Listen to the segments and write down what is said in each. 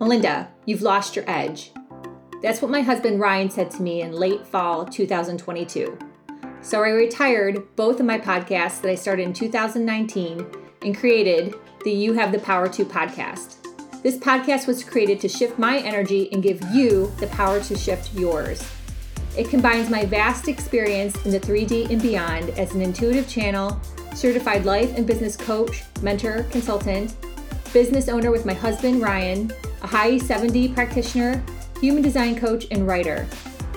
Melinda, you've lost your edge. That's what my husband Ryan said to me in late fall 2022. So I retired both of my podcasts that I started in 2019 and created the You Have the Power to podcast. This podcast was created to shift my energy and give you the power to shift yours. It combines my vast experience in the 3D and beyond as an intuitive channel, certified life and business coach, mentor, consultant, business owner with my husband Ryan, Ahai 7D practitioner, human design coach, and writer.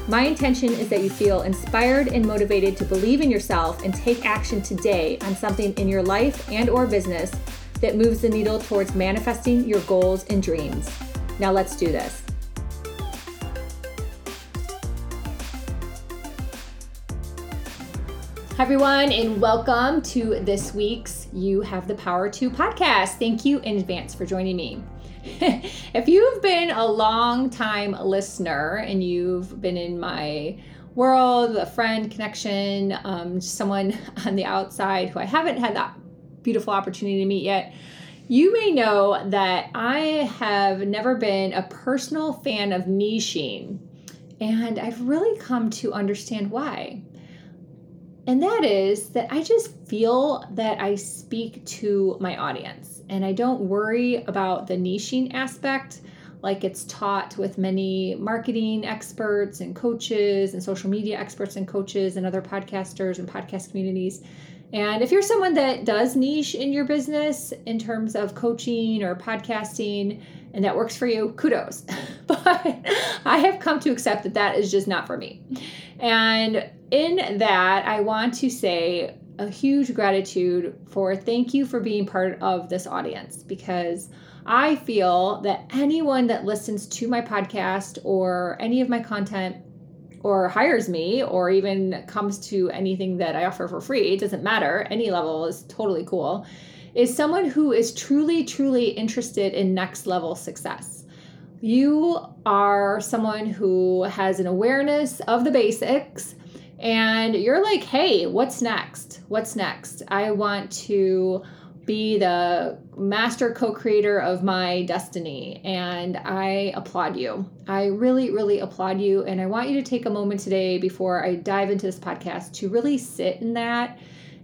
My intention is that you feel inspired and motivated to believe in yourself and take action today on something in your life and or business that moves the needle towards manifesting your goals and dreams. Now let's do this. Hi, everyone, and welcome to this week's You Have the Power to podcast. Thank you in advance for joining me. if you've been a long time listener and you've been in my world, a friend connection, um, someone on the outside who I haven't had that beautiful opportunity to meet yet, you may know that I have never been a personal fan of niching, and I've really come to understand why. And that is that I just feel that I speak to my audience and I don't worry about the niching aspect like it's taught with many marketing experts and coaches and social media experts and coaches and other podcasters and podcast communities. And if you're someone that does niche in your business in terms of coaching or podcasting and that works for you, kudos. but I have come to accept that that is just not for me. And in that, I want to say a huge gratitude for thank you for being part of this audience because I feel that anyone that listens to my podcast or any of my content or hires me or even comes to anything that I offer for free, it doesn't matter, any level is totally cool, is someone who is truly, truly interested in next level success. You are someone who has an awareness of the basics and you're like, hey, what's next? What's next? I want to be the master co creator of my destiny. And I applaud you. I really, really applaud you. And I want you to take a moment today before I dive into this podcast to really sit in that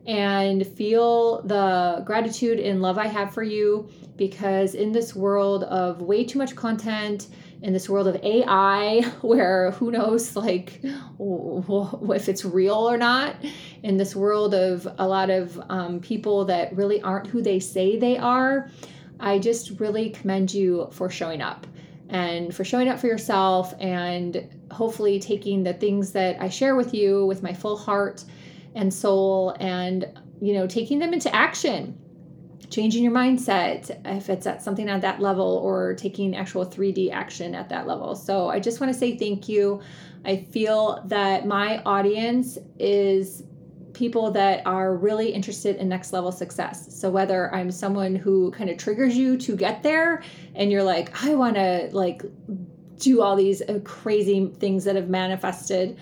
and feel the gratitude and love I have for you because in this world of way too much content, in this world of AI, where who knows, like, if it's real or not, in this world of a lot of um, people that really aren't who they say they are, I just really commend you for showing up and for showing up for yourself and hopefully taking the things that I share with you with my full heart and soul and, you know, taking them into action changing your mindset if it's at something at that level or taking actual 3D action at that level. So I just want to say thank you. I feel that my audience is people that are really interested in next level success. So whether I'm someone who kind of triggers you to get there and you're like I want to like do all these uh, crazy things that have manifested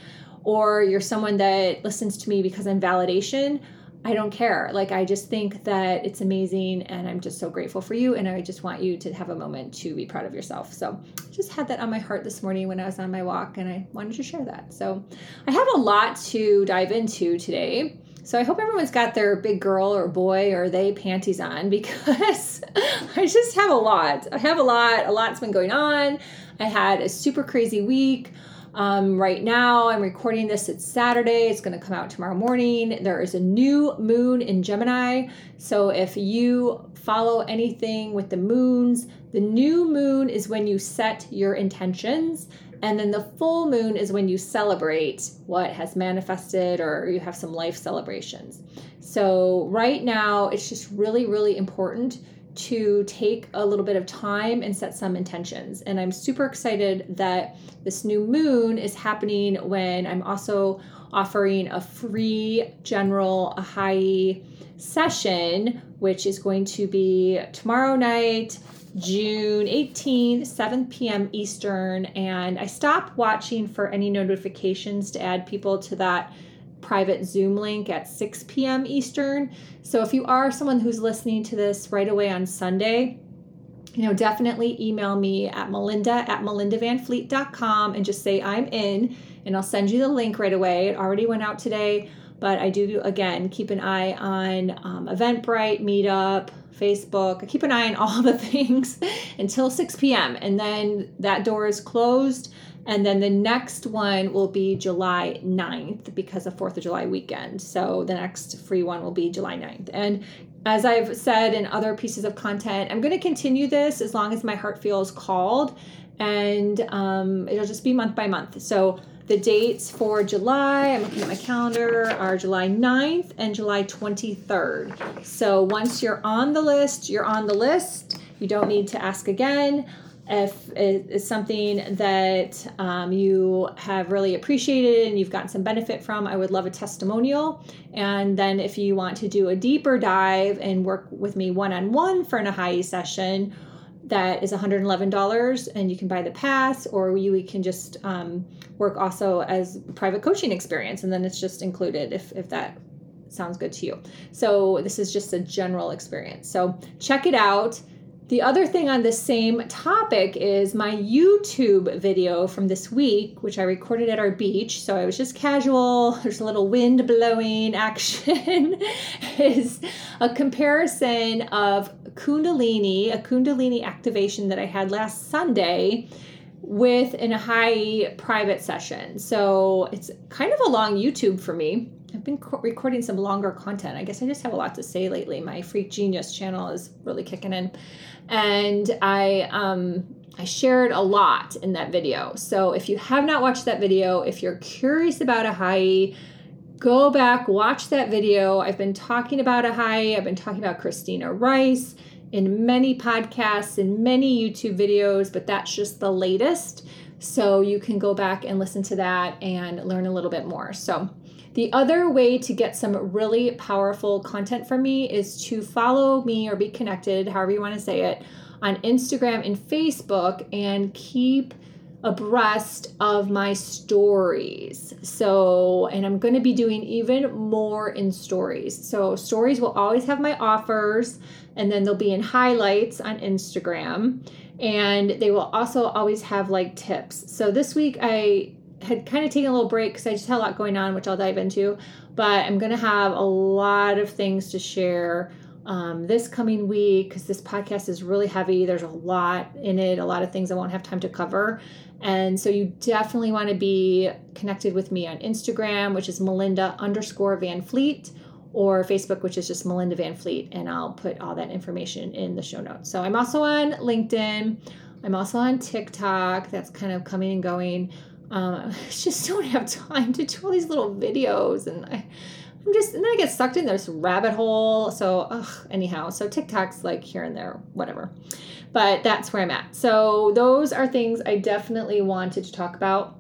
or you're someone that listens to me because I'm validation I don't care. Like, I just think that it's amazing and I'm just so grateful for you. And I just want you to have a moment to be proud of yourself. So, just had that on my heart this morning when I was on my walk and I wanted to share that. So, I have a lot to dive into today. So, I hope everyone's got their big girl or boy or they panties on because I just have a lot. I have a lot. A lot's been going on. I had a super crazy week. Um, right now, I'm recording this. It's Saturday. It's going to come out tomorrow morning. There is a new moon in Gemini. So if you follow anything with the moons, the new moon is when you set your intentions. And then the full moon is when you celebrate what has manifested or you have some life celebrations. So, right now, it's just really, really important to take a little bit of time and set some intentions. And I'm super excited that this new moon is happening when I'm also offering a free general Ahai session, which is going to be tomorrow night, June 18th, 7 p.m. Eastern. And I stop watching for any notifications to add people to that private Zoom link at 6 p.m. Eastern. So if you are someone who's listening to this right away on Sunday, you know, definitely email me at melinda at melindavanfleet.com and just say I'm in, and I'll send you the link right away. It already went out today, but I do, again, keep an eye on um, Eventbrite, Meetup, Facebook. I keep an eye on all the things until 6 p.m. And then that door is closed. And then the next one will be July 9th because of 4th of July weekend. So the next free one will be July 9th. And as I've said in other pieces of content, I'm going to continue this as long as my heart feels called. And um, it'll just be month by month. So the dates for July, I'm looking at my calendar, are July 9th and July 23rd. So once you're on the list, you're on the list. You don't need to ask again if it's something that um, you have really appreciated and you've gotten some benefit from, I would love a testimonial. And then if you want to do a deeper dive and work with me one on one for an Ahai session, that is $111 and you can buy the pass or you can just um, work also as private coaching experience and then it's just included if, if that sounds good to you. So this is just a general experience. So check it out the other thing on the same topic is my YouTube video from this week, which I recorded at our beach. So I was just casual, there's a little wind blowing action, is a comparison of Kundalini, a Kundalini activation that I had last Sunday with an Ahai private session. So it's kind of a long YouTube for me. I've been co- recording some longer content. I guess I just have a lot to say lately. My Freak Genius channel is really kicking in and I um, I shared a lot in that video. So if you have not watched that video, if you're curious about Ahai, go back, watch that video. I've been talking about Ahai, I've been talking about Christina Rice in many podcasts and many YouTube videos, but that's just the latest. So you can go back and listen to that and learn a little bit more. So the other way to get some really powerful content from me is to follow me or be connected, however you want to say it, on Instagram and Facebook and keep abreast of my stories. So, and I'm going to be doing even more in stories. So, stories will always have my offers and then they'll be in highlights on Instagram and they will also always have like tips. So, this week I had kind of taken a little break because I just had a lot going on, which I'll dive into. But I'm going to have a lot of things to share um, this coming week because this podcast is really heavy. There's a lot in it, a lot of things I won't have time to cover. And so you definitely want to be connected with me on Instagram, which is Melinda underscore Van Fleet, or Facebook, which is just Melinda Van Fleet. And I'll put all that information in the show notes. So I'm also on LinkedIn. I'm also on TikTok. That's kind of coming and going um, I just don't have time to do all these little videos, and I, I'm just and then I get sucked in this rabbit hole. So, ugh, anyhow, so TikTok's like here and there, whatever. But that's where I'm at. So those are things I definitely wanted to talk about.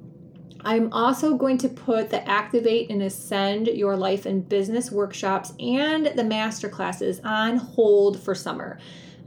I'm also going to put the Activate and Ascend Your Life and Business workshops and the master classes on hold for summer.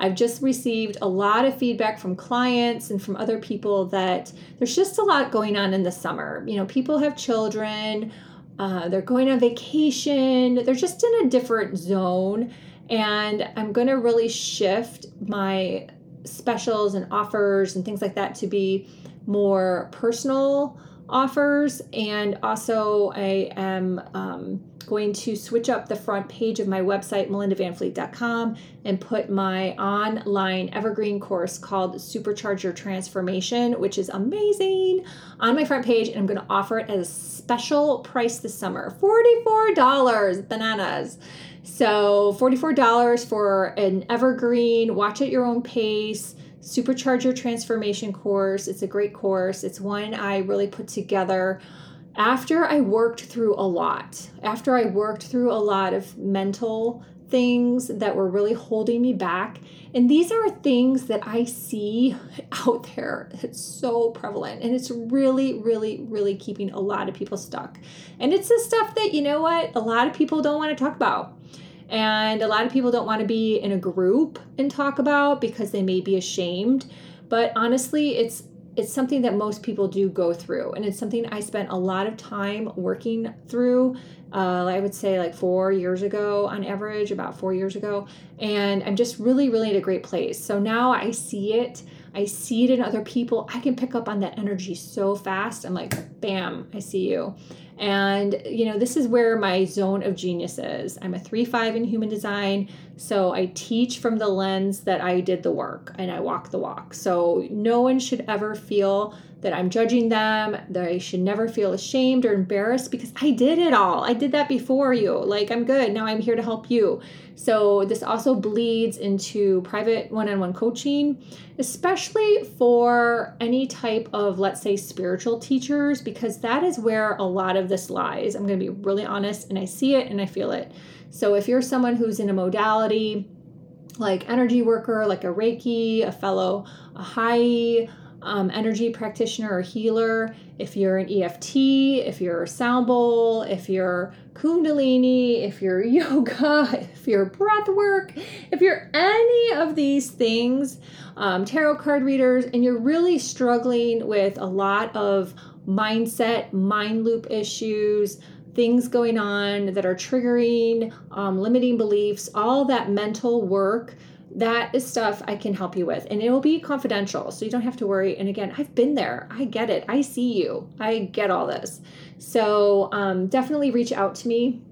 I've just received a lot of feedback from clients and from other people that there's just a lot going on in the summer. You know, people have children, uh, they're going on vacation, they're just in a different zone. And I'm going to really shift my specials and offers and things like that to be more personal offers. And also, I am um, going to switch up the front page of my website, melindavanfleet.com, and put my online evergreen course called Supercharge Your Transformation, which is amazing, on my front page. And I'm going to offer it at a special price this summer $44 bananas. So, $44 for an evergreen, watch at your own pace Supercharge Your Transformation course. It's a great course. It's one I really put together after I worked through a lot. After I worked through a lot of mental things that were really holding me back. And these are things that I see out there. It's so prevalent and it's really, really, really keeping a lot of people stuck. And it's the stuff that, you know what, a lot of people don't want to talk about and a lot of people don't want to be in a group and talk about because they may be ashamed but honestly it's it's something that most people do go through and it's something i spent a lot of time working through uh, I would say like four years ago on average, about four years ago. And I'm just really, really in a great place. So now I see it. I see it in other people. I can pick up on that energy so fast. I'm like, bam, I see you. And, you know, this is where my zone of genius is. I'm a 3 5 in human design. So I teach from the lens that I did the work and I walk the walk. So no one should ever feel that I'm judging them, that I should never feel ashamed or embarrassed because I did it all. I did that before you. Like, I'm good. Now I'm here to help you. So, this also bleeds into private one on one coaching, especially for any type of, let's say, spiritual teachers, because that is where a lot of this lies. I'm going to be really honest, and I see it and I feel it. So, if you're someone who's in a modality, like energy worker, like a Reiki, a fellow, Ahai um, energy practitioner or healer, if you're an EFT, if you're a sound bowl, if you're Kundalini, if you're yoga, if you're breath work, if you're any of these things, um, tarot card readers, and you're really struggling with a lot of mindset, mind loop issues, things going on that are triggering, um, limiting beliefs, all that mental work that is stuff I can help you with. And it will be confidential, so you don't have to worry. And again, I've been there. I get it. I see you. I get all this. So um, definitely reach out to me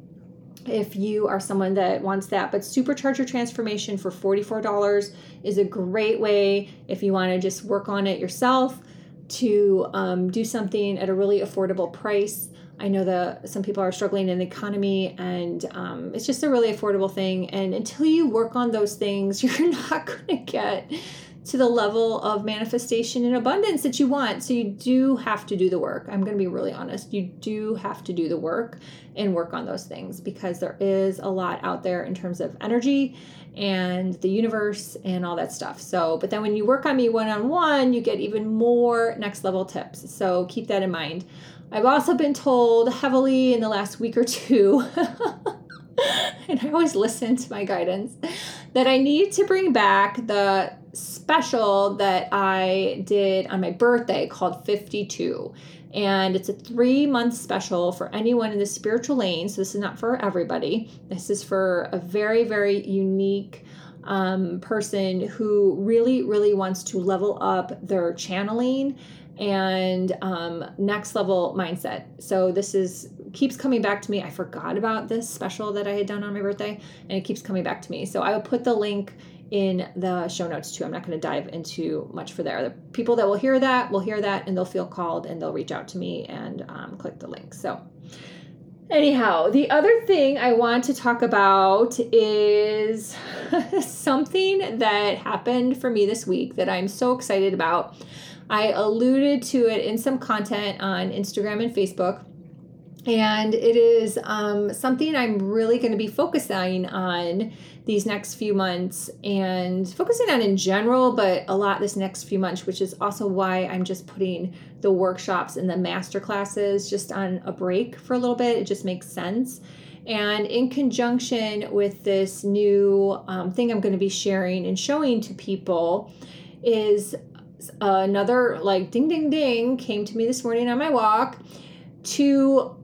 if you are someone that wants that. But Supercharge Your Transformation for $44 is a great way if you want to just work on it yourself to um, do something at a really affordable price. I know that some people are struggling in the economy, and um, it's just a really affordable thing. And until you work on those things, you're not going to get to the level of manifestation and abundance that you want. So you do have to do the work. I'm going to be really honest. You do have to do the work and work on those things because there is a lot out there in terms of energy and the universe and all that stuff. So, but then when you work on me one on one, you get even more next level tips. So keep that in mind. I've also been told heavily in the last week or two, and I always listen to my guidance, that I need to bring back the special that I did on my birthday called 52. And it's a three month special for anyone in the spiritual lane. So, this is not for everybody. This is for a very, very unique um, person who really, really wants to level up their channeling and um, next level mindset. So this is keeps coming back to me. I forgot about this special that I had done on my birthday, and it keeps coming back to me. So I will put the link in the show notes too. I'm not going to dive into much for there. The people that will hear that will hear that, and they'll feel called, and they'll reach out to me and um, click the link. So. Anyhow, the other thing I want to talk about is something that happened for me this week that I'm so excited about. I alluded to it in some content on Instagram and Facebook. And it is um, something I'm really going to be focusing on these next few months and focusing on in general, but a lot this next few months, which is also why I'm just putting the workshops and the master classes just on a break for a little bit. It just makes sense. And in conjunction with this new um, thing I'm going to be sharing and showing to people, is another like ding ding ding came to me this morning on my walk to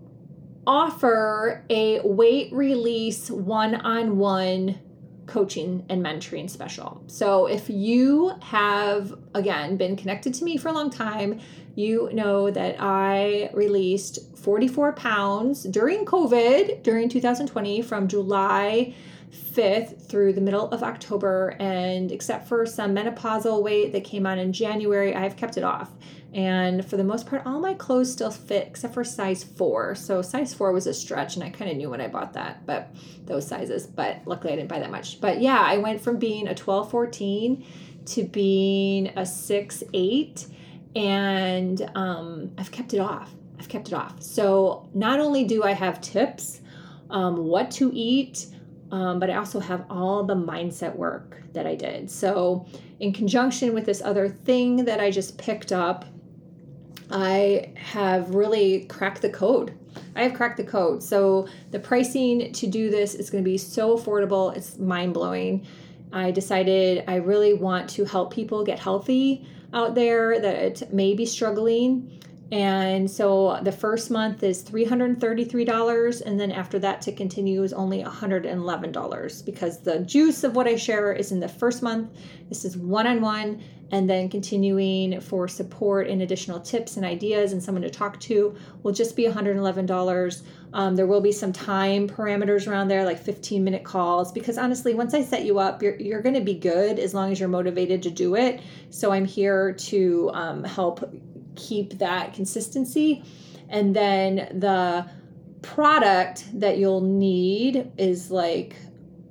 offer a weight release one-on-one coaching and mentoring special. So if you have again been connected to me for a long time, you know that I released 44 pounds during COVID during 2020 from July 5th through the middle of October. And except for some menopausal weight that came on in January, I've kept it off. And for the most part, all my clothes still fit except for size four. So size four was a stretch, and I kind of knew when I bought that, but those sizes. But luckily, I didn't buy that much. But yeah, I went from being a 12, 14 to being a 6, 8. And um, I've kept it off. I've kept it off. So not only do I have tips, um, what to eat, um, but I also have all the mindset work that I did. So, in conjunction with this other thing that I just picked up, I have really cracked the code. I have cracked the code. So, the pricing to do this is going to be so affordable, it's mind blowing. I decided I really want to help people get healthy out there that may be struggling And so the first month is $333, and then after that to continue is only $111 because the juice of what I share is in the first month. This is one on one, and then continuing for support and additional tips and ideas and someone to talk to will just be $111. Um, there will be some time parameters around there, like 15 minute calls, because honestly, once I set you up, you're, you're going to be good as long as you're motivated to do it. So I'm here to um, help keep that consistency. And then the product that you'll need is like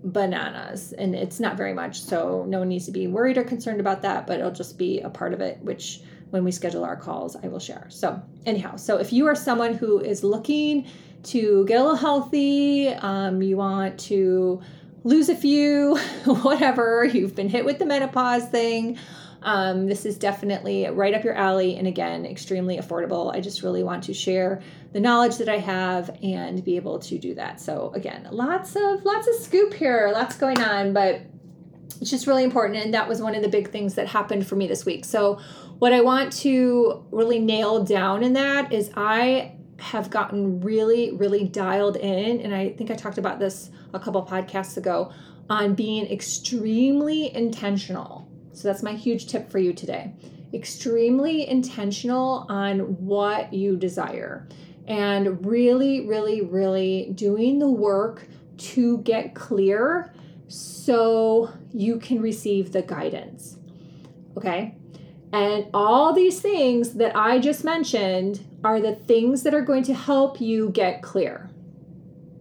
bananas and it's not very much so no one needs to be worried or concerned about that but it'll just be a part of it which when we schedule our calls i will share so anyhow so if you are someone who is looking to get a little healthy um, you want to lose a few whatever you've been hit with the menopause thing um, this is definitely right up your alley and again, extremely affordable. I just really want to share the knowledge that I have and be able to do that. So again, lots of lots of scoop here, lots going on, but it's just really important and that was one of the big things that happened for me this week. So what I want to really nail down in that is I have gotten really really dialed in and I think I talked about this a couple podcasts ago on being extremely intentional so that's my huge tip for you today. Extremely intentional on what you desire and really, really, really doing the work to get clear so you can receive the guidance. Okay? And all these things that I just mentioned are the things that are going to help you get clear.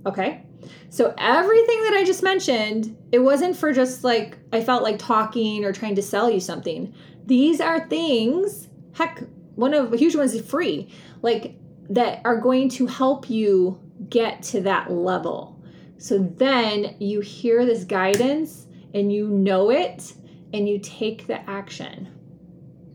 Okay? So everything that I just mentioned, it wasn't for just like I felt like talking or trying to sell you something. These are things, heck, one of the huge ones is free, like that are going to help you get to that level. So then you hear this guidance and you know it and you take the action.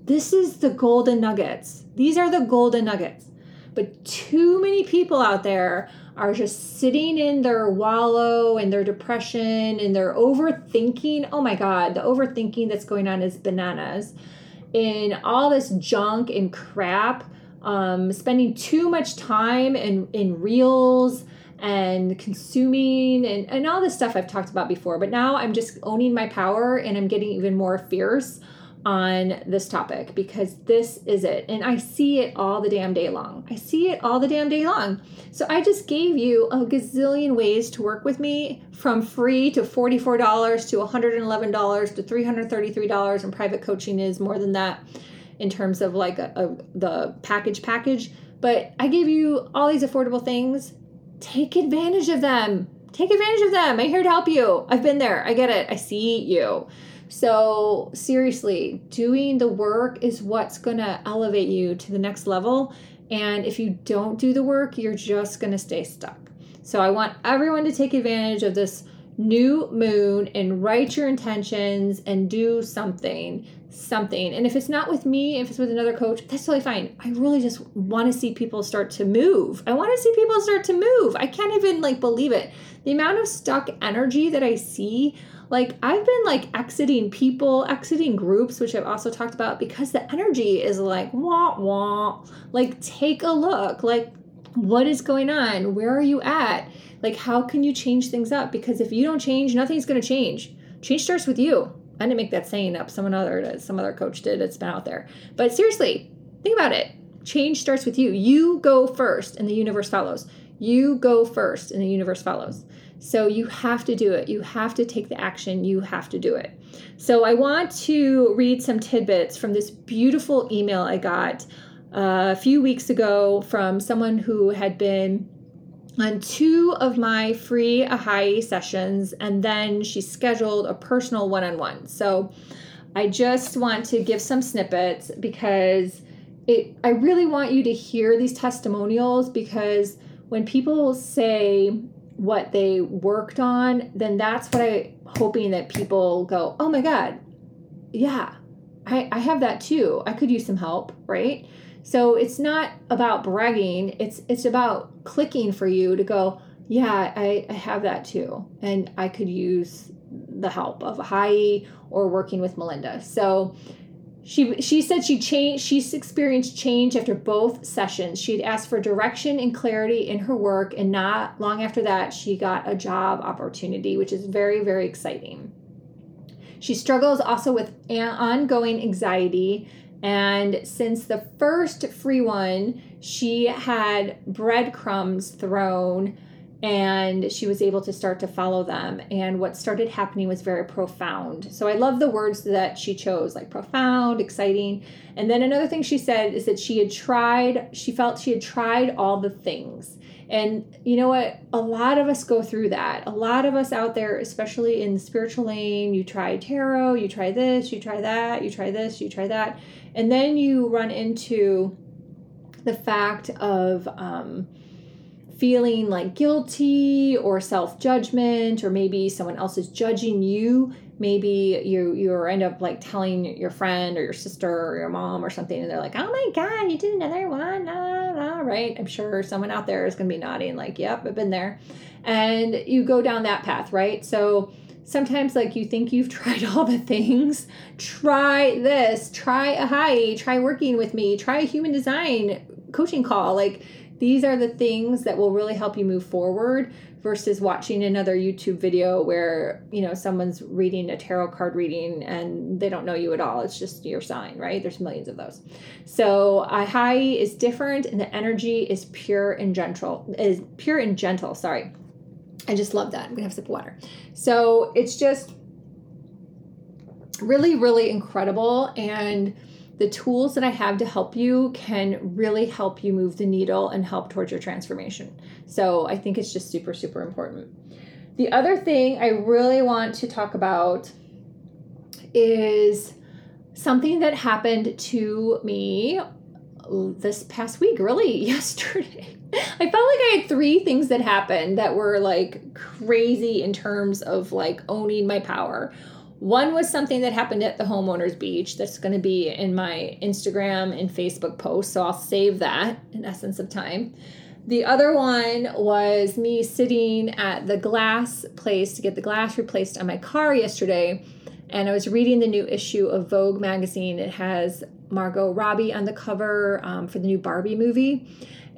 This is the golden nuggets. These are the golden nuggets. But too many people out there are just sitting in their wallow and their depression and their overthinking. Oh my God, the overthinking that's going on is bananas. In all this junk and crap, um, spending too much time in, in reels and consuming and, and all this stuff I've talked about before. But now I'm just owning my power and I'm getting even more fierce on this topic because this is it. And I see it all the damn day long. I see it all the damn day long. So I just gave you a gazillion ways to work with me from free to $44 to $111 to $333 and private coaching is more than that in terms of like a, a, the package package. But I gave you all these affordable things. Take advantage of them. Take advantage of them. I'm here to help you. I've been there. I get it. I see you. So, seriously, doing the work is what's going to elevate you to the next level. And if you don't do the work, you're just going to stay stuck. So, I want everyone to take advantage of this new moon and write your intentions and do something something. And if it's not with me if it's with another coach that's totally fine. I really just want to see people start to move. I want to see people start to move. I can't even like believe it. The amount of stuck energy that i see like I've been like exiting people, exiting groups, which I've also talked about because the energy is like wah wah. Like take a look. Like what is going on? Where are you at? Like how can you change things up? Because if you don't change, nothing's gonna change. Change starts with you. I didn't make that saying up. Someone other some other coach did. It's been out there. But seriously, think about it. Change starts with you. You go first and the universe follows. You go first and the universe follows. So you have to do it. You have to take the action. You have to do it. So I want to read some tidbits from this beautiful email I got uh, a few weeks ago from someone who had been on two of my free Ahai sessions, and then she scheduled a personal one on one. So I just want to give some snippets because it I really want you to hear these testimonials because when people say what they worked on, then that's what I hoping that people go, oh my God, yeah, I, I have that too. I could use some help, right? So it's not about bragging, it's it's about clicking for you to go, yeah, I, I have that too. And I could use the help of Ahai or working with Melinda. So she she said she changed she's experienced change after both sessions. She'd asked for direction and clarity in her work and not long after that she got a job opportunity, which is very very exciting. She struggles also with ongoing anxiety and since the first free one, she had breadcrumbs thrown and she was able to start to follow them. And what started happening was very profound. So I love the words that she chose, like profound, exciting. And then another thing she said is that she had tried, she felt she had tried all the things. And you know what? A lot of us go through that. A lot of us out there, especially in the spiritual lane, you try tarot, you try this, you try that, you try this, you try that. And then you run into the fact of, um, feeling like guilty or self-judgment or maybe someone else is judging you. Maybe you you end up like telling your friend or your sister or your mom or something and they're like oh my god you did another one nah, nah, right? I'm sure someone out there is going to be nodding like yep i've been there. And you go down that path right? So sometimes like you think you've tried all the things. Try this try Ahai try working with me try a human design coaching call like these are the things that will really help you move forward versus watching another YouTube video where, you know, someone's reading a tarot card reading and they don't know you at all. It's just your sign, right? There's millions of those. So Ahai is different and the energy is pure and gentle, is pure and gentle, sorry. I just love that. I'm gonna have a sip of water. So it's just really, really incredible. And the tools that I have to help you can really help you move the needle and help towards your transformation. So I think it's just super, super important. The other thing I really want to talk about is something that happened to me this past week, really yesterday. I felt like I had three things that happened that were like crazy in terms of like owning my power. One was something that happened at the homeowners beach that's going to be in my Instagram and Facebook post, so I'll save that in essence of time. The other one was me sitting at the glass place to get the glass replaced on my car yesterday, and I was reading the new issue of Vogue magazine. It has Margot Robbie on the cover um, for the new Barbie movie.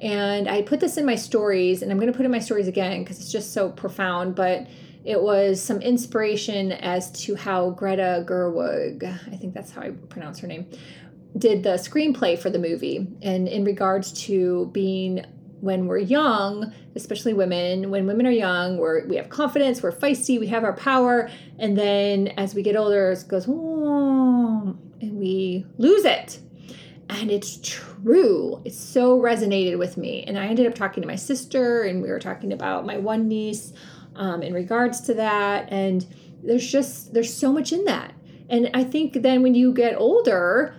And I put this in my stories, and I'm going to put in my stories again because it's just so profound. But it was some inspiration as to how Greta Gerwig, I think that's how I pronounce her name, did the screenplay for the movie. And in regards to being when we're young, especially women, when women are young, we're, we have confidence, we're feisty, we have our power. And then as we get older, it goes, and we lose it. And it's true. It so resonated with me. And I ended up talking to my sister, and we were talking about my one niece um, in regards to that. And there's just, there's so much in that. And I think then when you get older,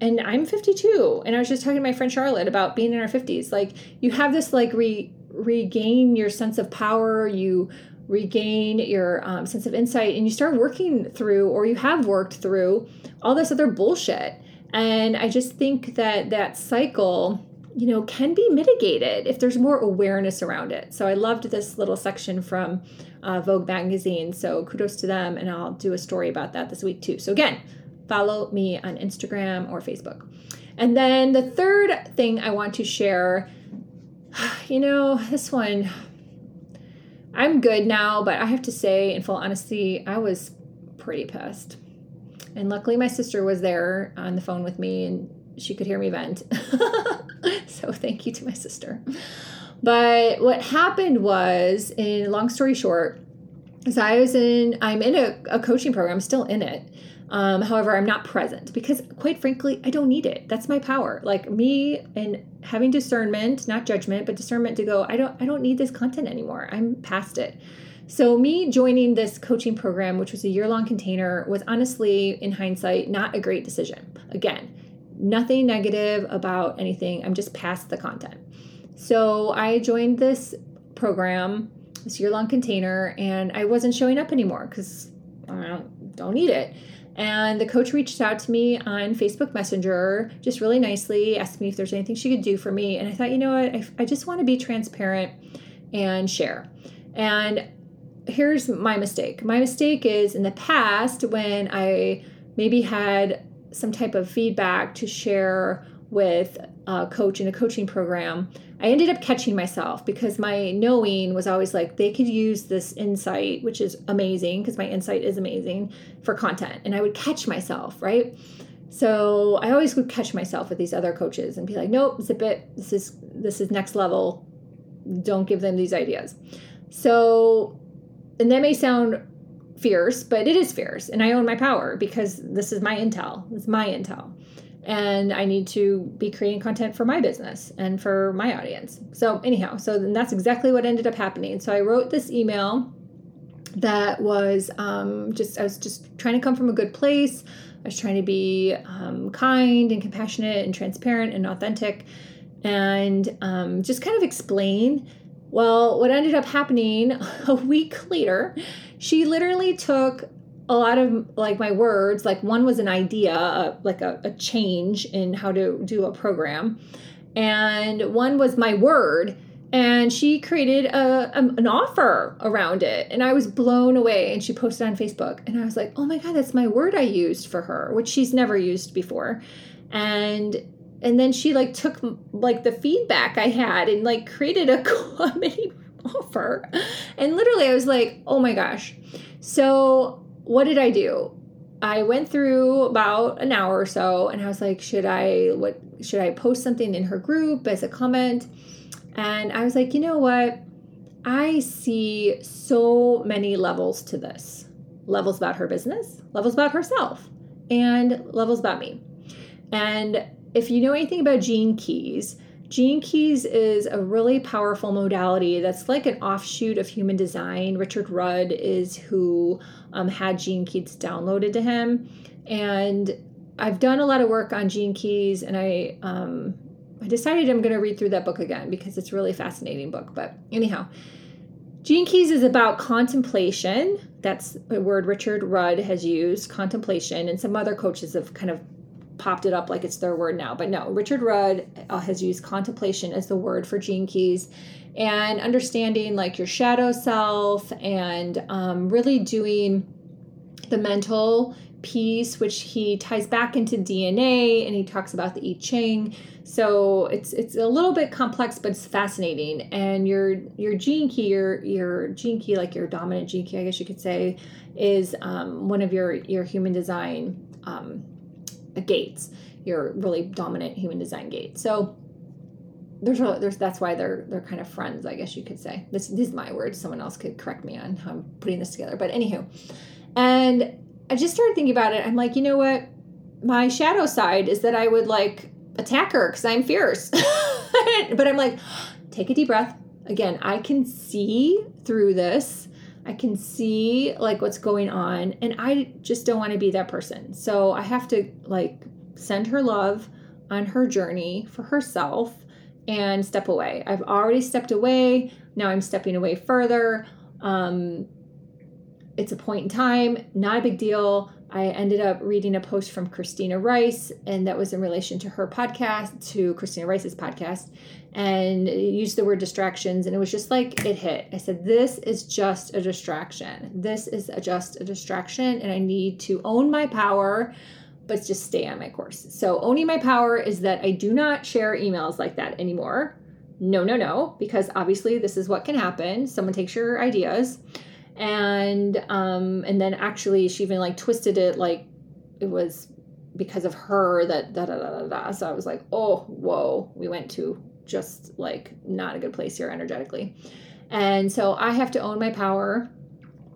and I'm 52, and I was just talking to my friend Charlotte about being in our 50s. Like, you have this, like, re- regain your sense of power, you regain your um, sense of insight, and you start working through, or you have worked through, all this other bullshit. And I just think that that cycle you know, can be mitigated if there's more awareness around it. So I loved this little section from uh, Vogue magazine. So kudos to them, and I'll do a story about that this week too. So again, follow me on Instagram or Facebook. And then the third thing I want to share, you know, this one, I'm good now, but I have to say, in full honesty, I was pretty pissed. And luckily, my sister was there on the phone with me, and she could hear me vent. so thank you to my sister. But what happened was, in long story short, is I was in, I'm in a, a coaching program, still in it. Um, however, I'm not present because, quite frankly, I don't need it. That's my power. Like me and having discernment, not judgment, but discernment to go. I don't. I don't need this content anymore. I'm past it. So me joining this coaching program, which was a year long container, was honestly, in hindsight, not a great decision. Again, nothing negative about anything. I'm just past the content. So I joined this program, this year long container, and I wasn't showing up anymore because I don't, don't need it. And the coach reached out to me on Facebook Messenger, just really nicely, asked me if there's anything she could do for me. And I thought, you know what, I, I just want to be transparent and share. And here's my mistake my mistake is in the past when I maybe had some type of feedback to share with a coach in a coaching program, I ended up catching myself because my knowing was always like they could use this insight, which is amazing because my insight is amazing for content. And I would catch myself, right? So I always would catch myself with these other coaches and be like, nope, zip it. This is this is next level. Don't give them these ideas. So and that may sound fierce, but it is fierce. And I own my power because this is my intel. It's my intel and I need to be creating content for my business and for my audience. So, anyhow, so that's exactly what ended up happening. So, I wrote this email that was um, just, I was just trying to come from a good place. I was trying to be um, kind and compassionate and transparent and authentic and um, just kind of explain. Well, what ended up happening a week later, she literally took a lot of like my words like one was an idea uh, like a, a change in how to do a program and one was my word and she created a, a, an offer around it and i was blown away and she posted on facebook and i was like oh my god that's my word i used for her which she's never used before and and then she like took like the feedback i had and like created a, mini offer and literally i was like oh my gosh so what did I do? I went through about an hour or so and I was like, should I what should I post something in her group as a comment? And I was like, you know what? I see so many levels to this. Levels about her business, levels about herself, and levels about me. And if you know anything about Gene Keys, Gene Keys is a really powerful modality that's like an offshoot of human design. Richard Rudd is who um, had Gene Keys downloaded to him. And I've done a lot of work on Gene Keys, and I um, I decided I'm going to read through that book again because it's a really fascinating book. But anyhow, Gene Keys is about contemplation. That's a word Richard Rudd has used, contemplation, and some other coaches have kind of popped it up like it's their word now. But no, Richard Rudd uh, has used contemplation as the word for Gene Keys and understanding like your shadow self and um, really doing the mental piece, which he ties back into DNA and he talks about the I Ching. So it's it's a little bit complex, but it's fascinating. And your your gene key, your your gene key, like your dominant gene key, I guess you could say, is um, one of your your human design um, gates, your really dominant human design gate. So there's a, there's that's why they're they're kind of friends, I guess you could say. This this is my word. Someone else could correct me on how I'm putting this together. But anywho, and I just started thinking about it. I'm like, you know what? My shadow side is that I would like attack her because I'm fierce. but I'm like, take a deep breath. Again, I can see through this. I can see like what's going on and I just don't want to be that person. So I have to like send her love on her journey for herself and step away. I've already stepped away. Now I'm stepping away further. Um, it's a point in time, not a big deal. I ended up reading a post from Christina Rice, and that was in relation to her podcast, to Christina Rice's podcast, and used the word distractions. And it was just like it hit. I said, This is just a distraction. This is a, just a distraction, and I need to own my power but just stay on my course. So, owning my power is that I do not share emails like that anymore. No, no, no, because obviously this is what can happen. Someone takes your ideas, and um, and then actually she even like twisted it like it was because of her that da da da da da. So I was like, oh, whoa, we went to just like not a good place here energetically, and so I have to own my power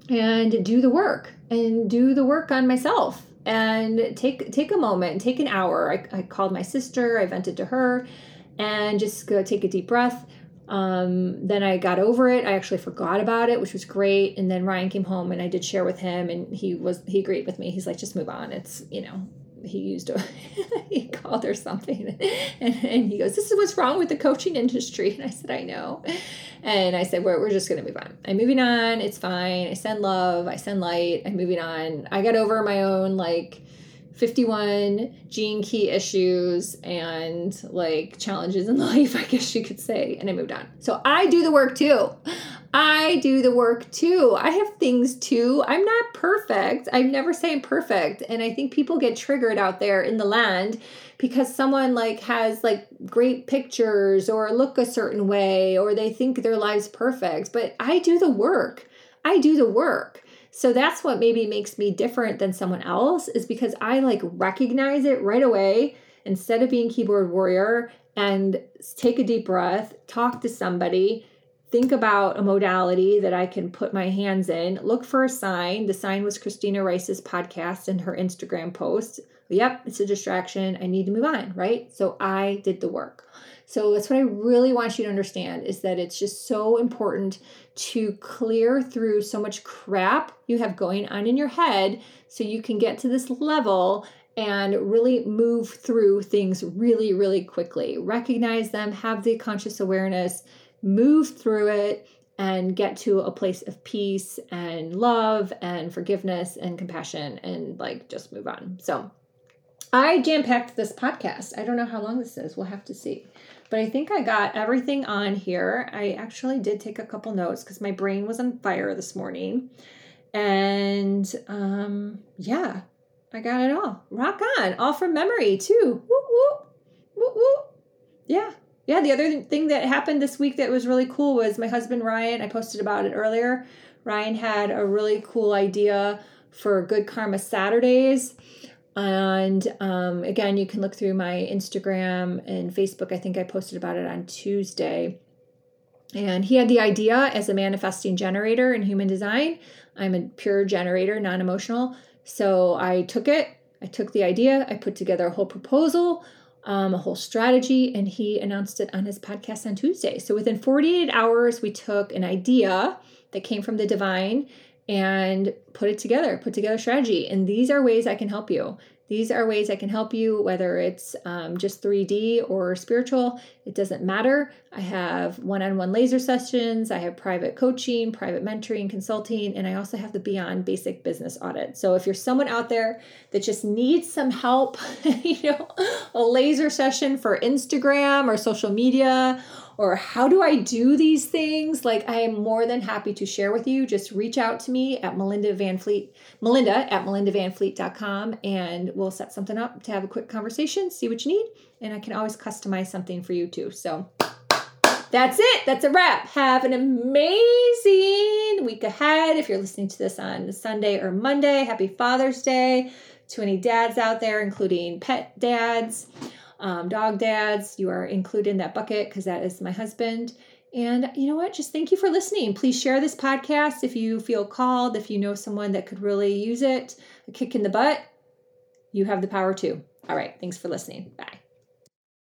and do the work and do the work on myself and take take a moment, and take an hour. I, I called my sister, I vented to her, and just go take a deep breath. Um, then I got over it. I actually forgot about it, which was great. And then Ryan came home and I did share with him, and he was he agreed with me. He's like, just move on. It's you know he used a he called her something and, and he goes this is what's wrong with the coaching industry and i said i know and i said we're, we're just going to move on i'm moving on it's fine i send love i send light i'm moving on i got over my own like 51 gene key issues and like challenges in life i guess you could say and i moved on so i do the work too I do the work too. I have things too. I'm not perfect. I never say I'm perfect. And I think people get triggered out there in the land because someone like has like great pictures or look a certain way or they think their life's perfect. But I do the work. I do the work. So that's what maybe makes me different than someone else is because I like recognize it right away instead of being keyboard warrior and take a deep breath, talk to somebody, think about a modality that I can put my hands in, look for a sign. The sign was Christina Rice's podcast and her Instagram post. Yep, it's a distraction. I need to move on, right? So I did the work. So that's what I really want you to understand is that it's just so important to clear through so much crap you have going on in your head so you can get to this level and really move through things really, really quickly. Recognize them, have the conscious awareness, move through it, and get to a place of peace and love and forgiveness and compassion and like just move on. So, I jam packed this podcast. I don't know how long this is. We'll have to see. But I think I got everything on here. I actually did take a couple notes because my brain was on fire this morning. And um, yeah, I got it all. Rock on. All from memory, too. Whoop, whoop. Whoop, whoop. Yeah. Yeah. The other thing that happened this week that was really cool was my husband, Ryan, I posted about it earlier. Ryan had a really cool idea for Good Karma Saturdays. And um, again, you can look through my Instagram and Facebook. I think I posted about it on Tuesday. And he had the idea as a manifesting generator in human design. I'm a pure generator, non emotional. So I took it, I took the idea, I put together a whole proposal, um, a whole strategy, and he announced it on his podcast on Tuesday. So within 48 hours, we took an idea that came from the divine and put it together, put together strategy. And these are ways I can help you. These are ways I can help you, whether it's um, just 3D or spiritual, it doesn't matter. I have one on one laser sessions, I have private coaching, private mentoring, consulting, and I also have the Beyond Basic Business Audit. So if you're someone out there that just needs some help, you know, a laser session for Instagram or social media, or how do I do these things? Like I am more than happy to share with you. Just reach out to me at Melinda Van Fleet, Melinda at melindavanfleet.com and we'll set something up to have a quick conversation, see what you need, and I can always customize something for you too. So that's it. That's a wrap. Have an amazing week ahead. If you're listening to this on Sunday or Monday, happy Father's Day to any dads out there, including pet dads um, dog dads, you are included in that bucket because that is my husband. And you know what? Just thank you for listening. Please share this podcast if you feel called, if you know someone that could really use it, a kick in the butt. You have the power too. All right. Thanks for listening. Bye.